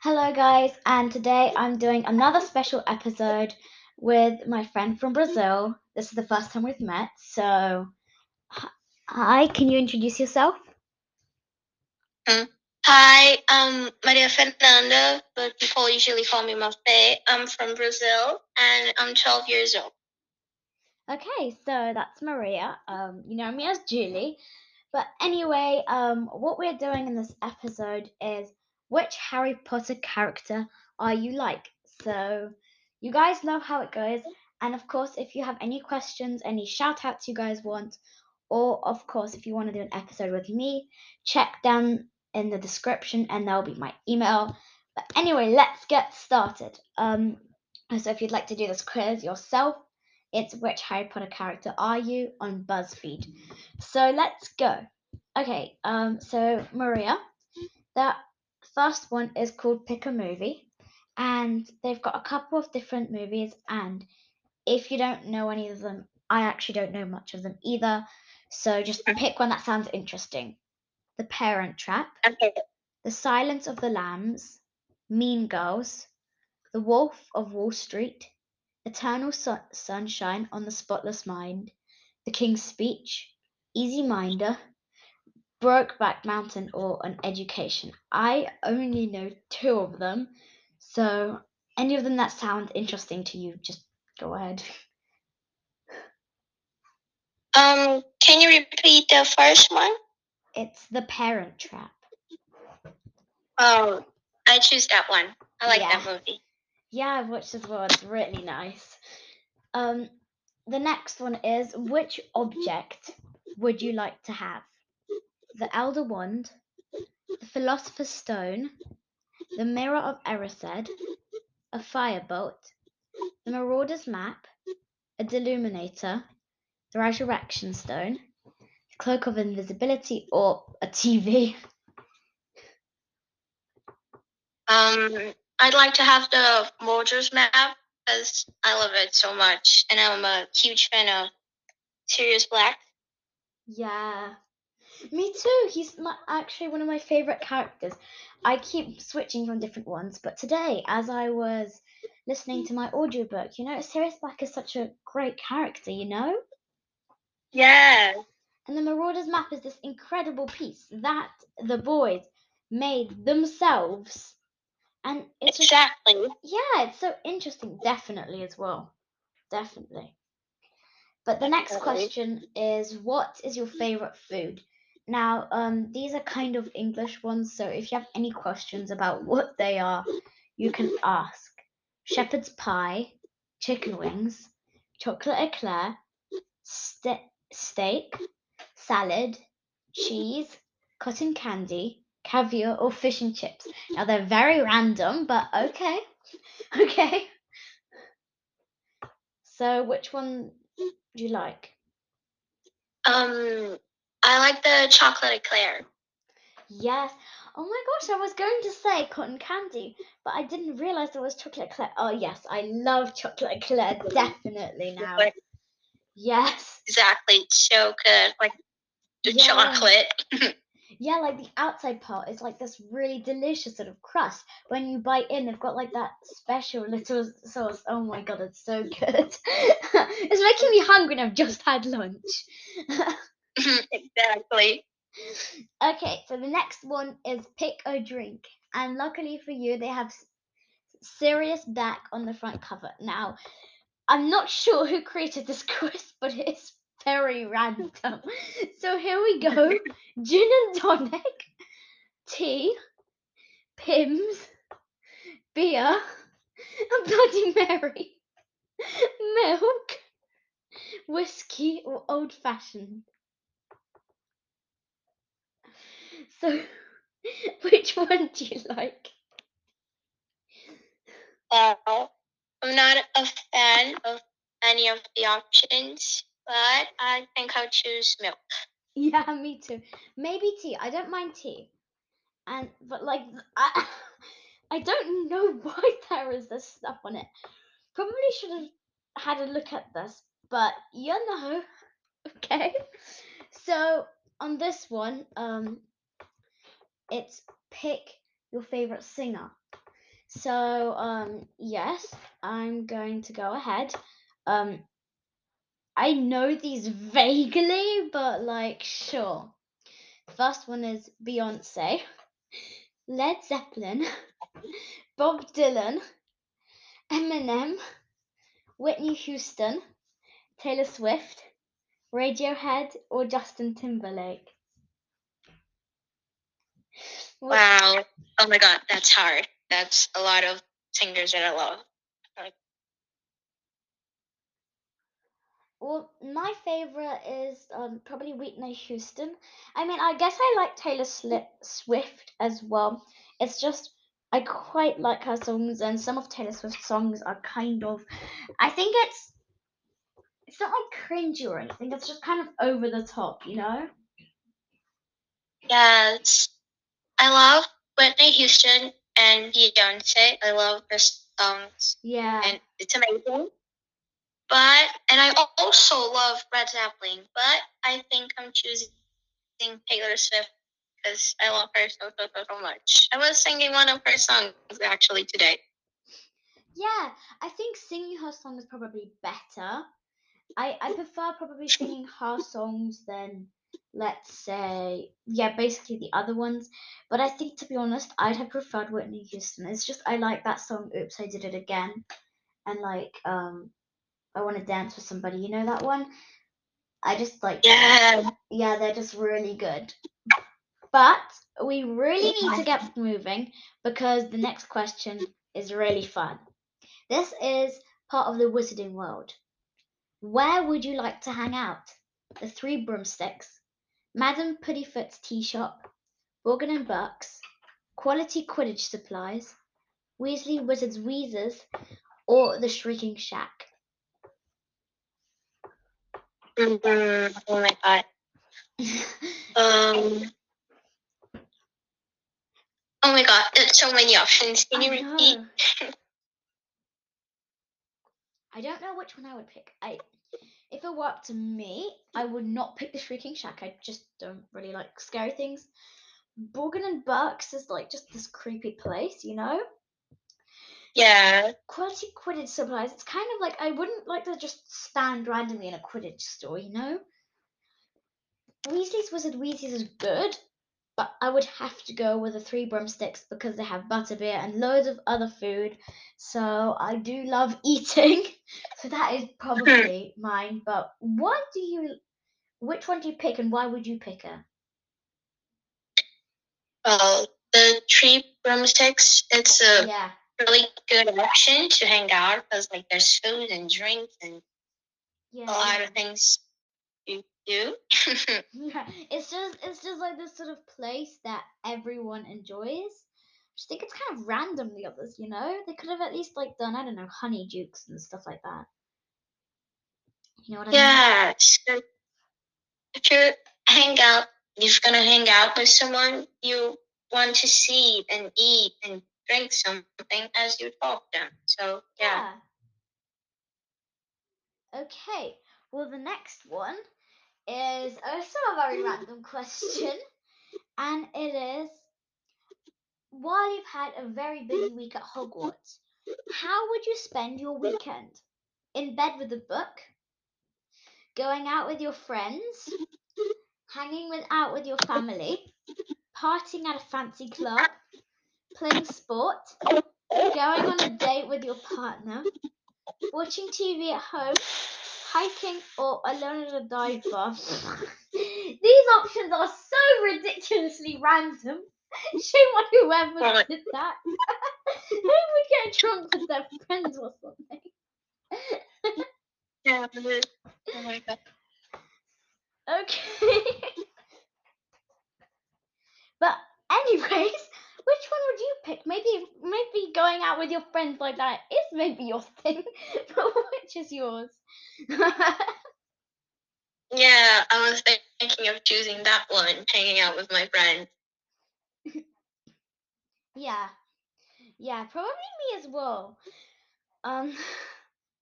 Hello, guys, and today I'm doing another special episode with my friend from Brazil. This is the first time we've met, so hi, can you introduce yourself? Hi, I'm Maria Fernanda, but people usually call me Mafé. I'm from Brazil and I'm 12 years old. Okay, so that's Maria. Um, you know me as Julie. But anyway, um, what we're doing in this episode is which Harry Potter character are you like? So you guys know how it goes. And of course, if you have any questions, any shout outs you guys want, or of course, if you want to do an episode with me, check down in the description and there'll be my email. But anyway, let's get started. Um, so if you'd like to do this quiz yourself, it's which Harry Potter character are you on BuzzFeed. So let's go. Okay, um, so Maria, that first one is called Pick a Movie, and they've got a couple of different movies. And if you don't know any of them, I actually don't know much of them either. So just pick one that sounds interesting. The Parent Trap. The Silence of the Lambs, Mean Girls, The Wolf of Wall Street, Eternal Sun- Sunshine on the Spotless Mind, The King's Speech, Easy Minder, Brokeback Mountain, or An Education. I only know two of them, so any of them that sound interesting to you, just go ahead. Um, can you repeat the first one? It's The Parent Trap. Oh, I choose that one. I like Yeah. that movie. Yeah, I've watched as well. It's really nice. Um, the next one is which object would you like to have? The Elder Wand, the Philosopher's Stone, the Mirror of Erised, a Firebolt, the Marauder's Map, a Deluminator, the Resurrection Stone, the Cloak of Invisibility, or a TV. Um, I'd like to have the Marauder's map because I love it so much, and I'm a huge fan of Sirius Black. Yeah. Me too. He's my, actually one of my favorite characters. I keep switching from different ones, but today, as I was listening to my audiobook, you know, Sirius Black is such a great character, you know? Yeah. And the Marauders map is this incredible piece that the boys made themselves. And it's just, Exactly. yeah, it's so interesting. Definitely as well. Definitely. But the next question is what is your favorite food? Now, um, these are kind of English ones, so if you have any questions about what they are, you can ask. Shepherd's pie, chicken wings, chocolate eclair, ste- steak, salad, cheese, cotton candy, caviar, or fish and chips. Now they're very random, but okay. Okay. So which one do you like? Um, I like the chocolate eclair. Yes. Oh my gosh, I was going to say cotton candy, but I didn't realize there was chocolate eclair. Oh yes, I love chocolate eclair definitely now. Yes. Exactly. It's so good. Like the Yeah. chocolate. Yeah, like the outside part is like this really delicious sort of crust. When you bite in, they've got like that special little sauce. Oh my god, it's so good. it's making me hungry and I've just had lunch. exactly. Okay, so the next one is pick a drink. And luckily for you, they have Sirius Black on the front cover. Now, I'm not sure who created this quiz, but it's very random. So here we go gin and tonic, tea, Pimm's, beer, a Bloody Mary, milk, whiskey, or old fashioned. So, which one do you like? Well, I'm not a fan of any of the options, but I think I'll choose milk. Yeah, me too. Maybe tea. I don't mind tea. And but like I I don't know why there is this stuff on it. Probably should have had a look at this, but you know. Okay. So on this one, um it's pick your favorite singer. So, um, yes, I'm going to go ahead. Um, I know these vaguely, but like, sure. First one is Beyonce, Led Zeppelin, Bob Dylan, Eminem, Whitney Houston, Taylor Swift, Radiohead, or Justin Timberlake. Wow. Oh my god, that's hard. That's a lot of singers that I love. Well, my favorite is um, probably Whitney Houston. I mean, I guess I like Taylor Swift as well. It's just I quite like her songs, and some of Taylor Swift's songs are kind of. I think it's. It's not like cringy or anything. It's just kind of over the top, you know. Yes. I love Whitney Houston and Beyonce. I love their songs Yeah. and it's amazing. But and I also love Red Zeppelin, but I think I'm choosing Taylor Swift because I love her so so so so much. I was singing one of her songs actually today. Yeah, I think singing her song is probably better. I, I prefer probably singing her songs than, let's say, yeah, basically the other ones. But I think, to be honest, I'd have preferred Whitney Houston. It's just I like that song, Oops, I Did It Again. And like, um, I Want to Dance with Somebody. You know that one? I just like, Yeah. yeah, they're just really good. But we really need to get moving because the next question is really fun. This is part of the wizarding world. Where would you like to hang out? The Three Broomsticks, Madam Puddifoot's Tea Shop, Borgin and Burke's, Quality Quidditch Supplies, Weasley Wizards Wheezes, or the Shrieking Shack? Mhm. Oh my god. Um. Oh my god, there's so many options. Can you I repeat? I don't know which one I would pick. I, if it were up to me, I would not pick the Shrieking Shack. I just don't really like scary things. Borgin and Burke's is like just this creepy place, you know. Yeah. Quality Quidditch supplies. It's kind of like I wouldn't like to just stand randomly in a Quidditch store, you know. Weasley's Wizard Weasley's is good, but I would have to go with the Three Broomsticks because they have butterbeer and loads of other food. So I do love eating. So that is probably mine. But what do you? Which one do you pick, and why would you pick her? Uh, well, the tree broomsticks. It's a Yeah, really good option to hang out because like there's food and drinks and yeah. a lot of things you do. Yeah, it's just it's just like this sort of place that everyone enjoys. I just think it's kind of random. The others, you know, they could have at least like done I don't know Honeydukes and stuff like that. You know what I mean? yeah. So if you hang out, you're gonna hang out with someone you want to see and eat and drink something as you talk to them. So yeah. Yeah. Okay. Well, the next one is also a very random question, and it is: While you've had a very busy week at Hogwarts, how would you spend your weekend? In bed with a book, going out with your friends, hanging with, out with your family, partying at a fancy club, playing sport, going on a date with your partner, watching TV at home, hiking, or alone at a dive bar. These options are so ridiculously random. Shame on whoever did that. Who would get drunk with their friends or something? Yeah. Oh my god. Okay. but anyways, which one would you pick? Maybe maybe going out with your friends like that is maybe your thing, but which is yours? Yeah, I was thinking of choosing that one, hanging out with my friends. yeah. Yeah, probably me as well. Um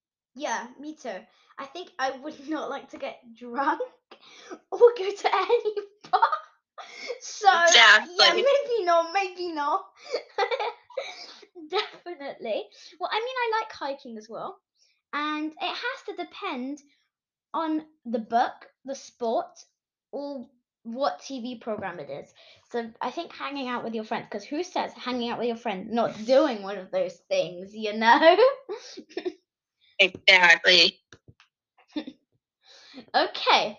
yeah, me too. I think I would not like to get drunk or go to any bar. So yeah, maybe not, maybe not. Definitely definitely. Well, I mean, I like hiking as well, and it has to depend on the book, the sport, or what TV program it is. So I think hanging out with your friends, because who says hanging out with your friends not doing one of those things, you know? Exactly. okay.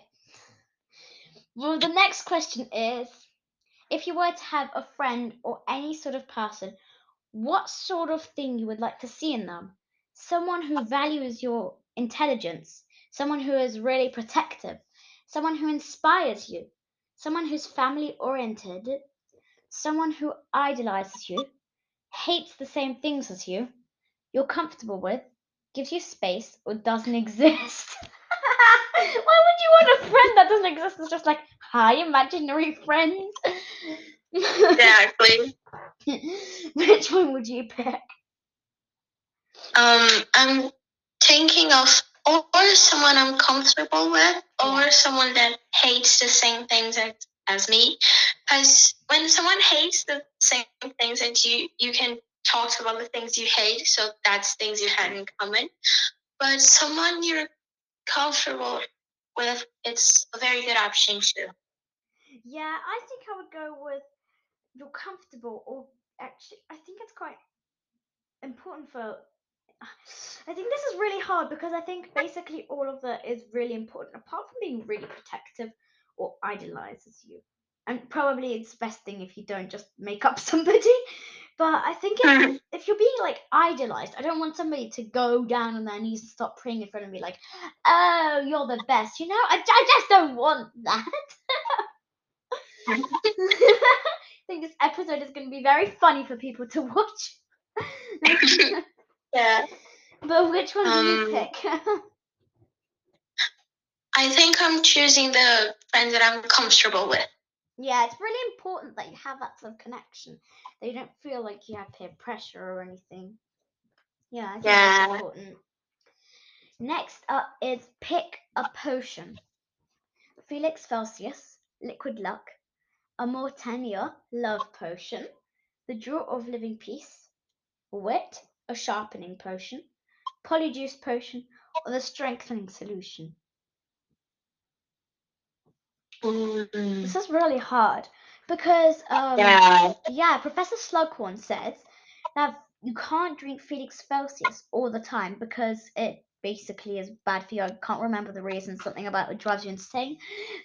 Well, the next question is if you were to have a friend or any sort of person, what sort of thing you would like to see in them? Someone who values your intelligence, someone who is really protective, someone who inspires you, someone who's family oriented, someone who idolizes you, hates the same things as you, you're comfortable with, gives you space, or doesn't exist. Why would you want a friend that doesn't exist? It's just like, hi, imaginary friend. Exactly. Which one would you pick? Um, I'm thinking of or someone I'm comfortable with, or someone that hates the same things as, as me. Because when someone hates the same things as you, you can talk about the things you hate, so that's things you have in common. But someone you're comfortable with, it's a very good option too. Yeah, I think I would go with you're comfortable, or actually, I think it's quite important for. I think this is really hard because I think basically all of that is really important, apart from being really protective or idolizes you. And probably it's best thing if you don't just make up somebody. But I think if, if you're being like idolized, I don't want somebody to go down on their knees and start praying in front of me like, oh, you're the best. You know, I, I just don't want that. I think this episode is going to be very funny for people to watch. Yeah. but which one do you Um, pick? I think I'm choosing the friend that I'm comfortable with. Yeah, it's really important that you have that sort of connection. That you don't feel like you have peer pressure or anything. Yeah, I think Yeah. that's important. Next up is pick a potion. Felix Felicis, Liquid Luck, Amortentia, Love Potion, the Draw of Living Peace, Wit, a Sharpening Potion, Polyjuice Potion, or the Strengthening Solution. Mm, This is really hard because um, yeah. yeah, Professor Slughorn says that you can't drink Felix Felicis all the time because it basically is bad for you. I can't remember the reason, something about it drives you insane.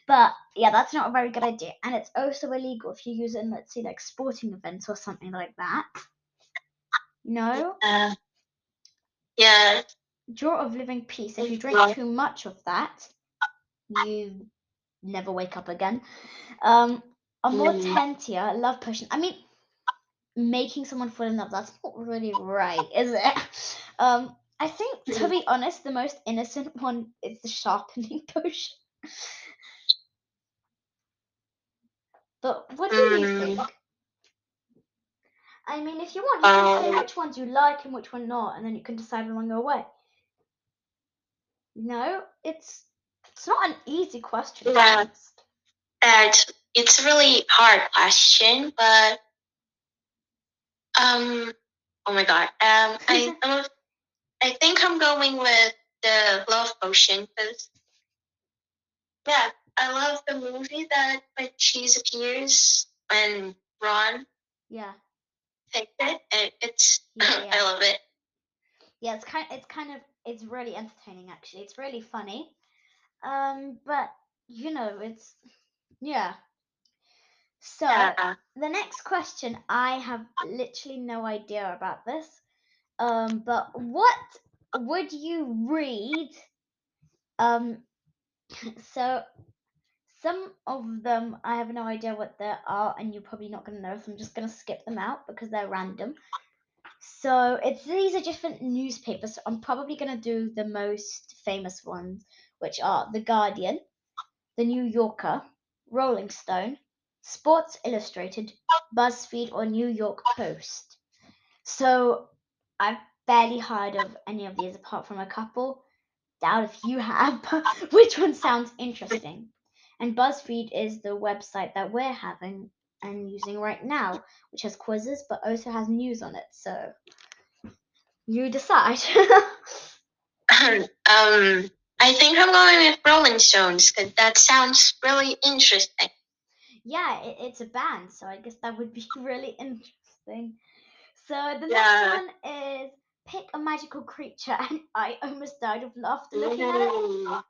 But yeah, that's not a very good idea. And it's also illegal if you use it in, let's say, like sporting events or something like that. No? Uh, yeah. Draw of Living Peace. If you drink too much of that, you never wake up again. Um, a Mm. Mortentia, love potion. I mean, making someone fall in love, that's not really right, is it? Um, I think, to Mhm. be honest, the most innocent one is the sharpening potion. But what do you Mm. think? I mean, if you want, you can say Um, which ones you like and which one not, and then you can decide along your way. No, it's it's not an easy question. Yeah. honest. that it's a really hard question, but um, oh my god, um, I I'm, I think I'm going with the love potion because yeah, I love the movie that like cheese appears and Ron Yeah. picked it, and it's Yeah, yeah. I love it. Yeah, it's kind it's kind of it's really entertaining actually. It's really funny. Um, but you know, it's yeah. So Yeah. the next question, I have literally no idea about this. Um, but what would you read? Um, so some of them I have no idea what they are, and you're probably not gonna know, so I'm just gonna skip them out because they're random. So it's these are different newspapers. So I'm probably gonna do the most famous ones, which are The Guardian, The New Yorker, Rolling Stone, Sports Illustrated, BuzzFeed, or New York Post. So I've barely heard of any of these apart from a couple. Doubt if you have, which one sounds interesting? And BuzzFeed is the website that we're having and using right now, which has quizzes but also has news on it. So You decide. um, I think I'm going with Rolling Stones because that sounds really interesting. yeah, it, it's a band, so I guess that would be really interesting. So the Yeah. next one is pick a magical creature, and I almost died of laughter looking at it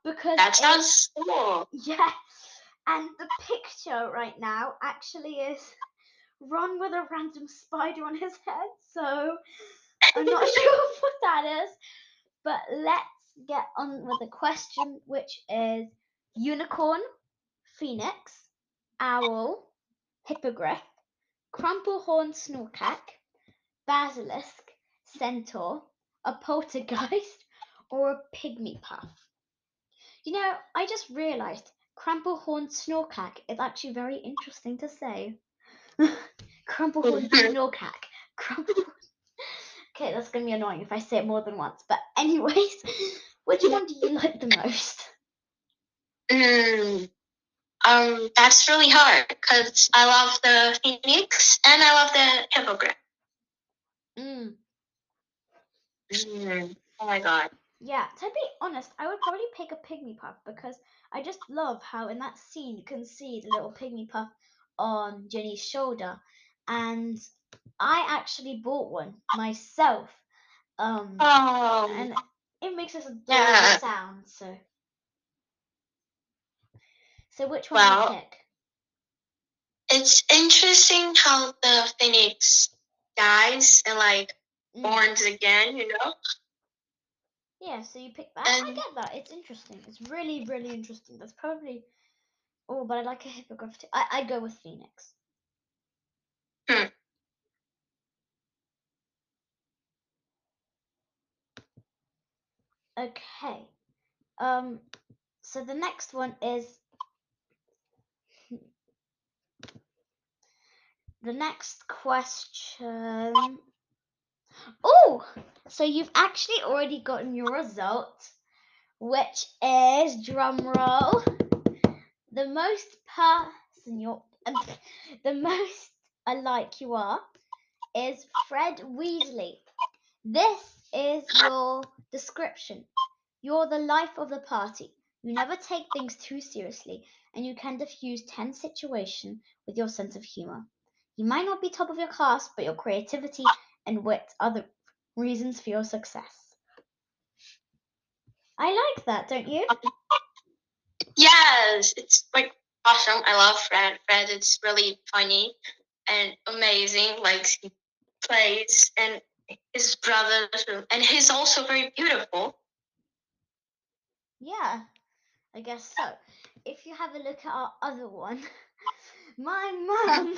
because that it- sounds cool. Yeah, and the picture right now actually is Ron with a random spider on his head. So I'm not sure what that is, but let's get on with the question, which is unicorn, phoenix, owl, hippogriff, crumplehorn snorkack, basilisk, centaur, a poltergeist, or a pygmy puff. You know, I just realised crumplehorn snorkack is actually very interesting to say. crumplehorn oh, snorkack. Crumplehorn. Okay, that's gonna be annoying if I say it more than once. But anyways, which one do you like the most? Mm, um, that's really hard because I love the phoenix and I love the hippogriff. Mm, Mm, oh my god. yeah, to be honest, I would probably pick a pygmy puff because I just love how in that scene you can see the little pygmy puff on Ginny's shoulder, and I actually bought one myself. Um, Oh, and it makes us adorable Yeah. sound. So, so which one Well, do you pick? it's interesting how the phoenix dies and like Mm, borns again, you know? Yeah, so you pick that. I get that. It's interesting. It's really, really interesting. That's probably. Oh, but I like a hippogriff too. I I go with phoenix. Okay. Um. So the next one is. The next question. Oh, so you've actually already gotten your result, which is drum roll. The most person you're, the most alike you are, is Fred Weasley. This is your description. You're the life of the party. You never take things too seriously, and you can diffuse tense situation with your sense of humor. You might not be top of your class, but your creativity and wit are the reasons for your success. I like that, don't you? Yes, it's like awesome. I love Fred. Fred is really funny and amazing. Like he plays and his brother, and he's also very beautiful. Yeah, I guess so. If you have a look at our other one, my mum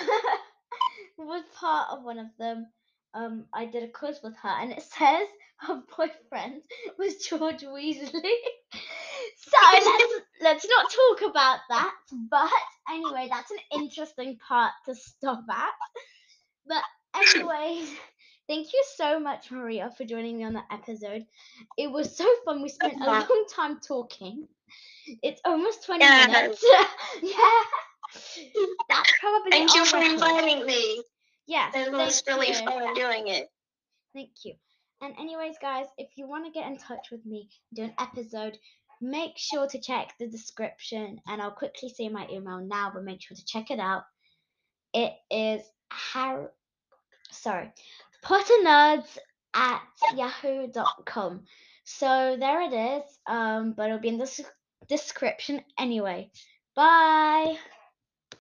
was part of one of them. Um, I did a quiz with her, and it says her boyfriend was George Weasley. so let's let's not talk about that. But anyway, that's an interesting part to stop at. But anyways, thank you so much, Maria, for joining me on the episode. It was so fun. We spent a long time talking. It's almost 20 Yes. minutes. yeah. That's probably Thank you for inviting me. Yes, It was thank really you. fun doing it. Thank you. And anyways, guys, if you want to get in touch with me, do an episode, make sure to check the description, and I'll quickly say my email now, but make sure to check it out. It is har sorry, potternerds at yahoo.com. So there it is. Um, but it'll be in the description anyway. Bye.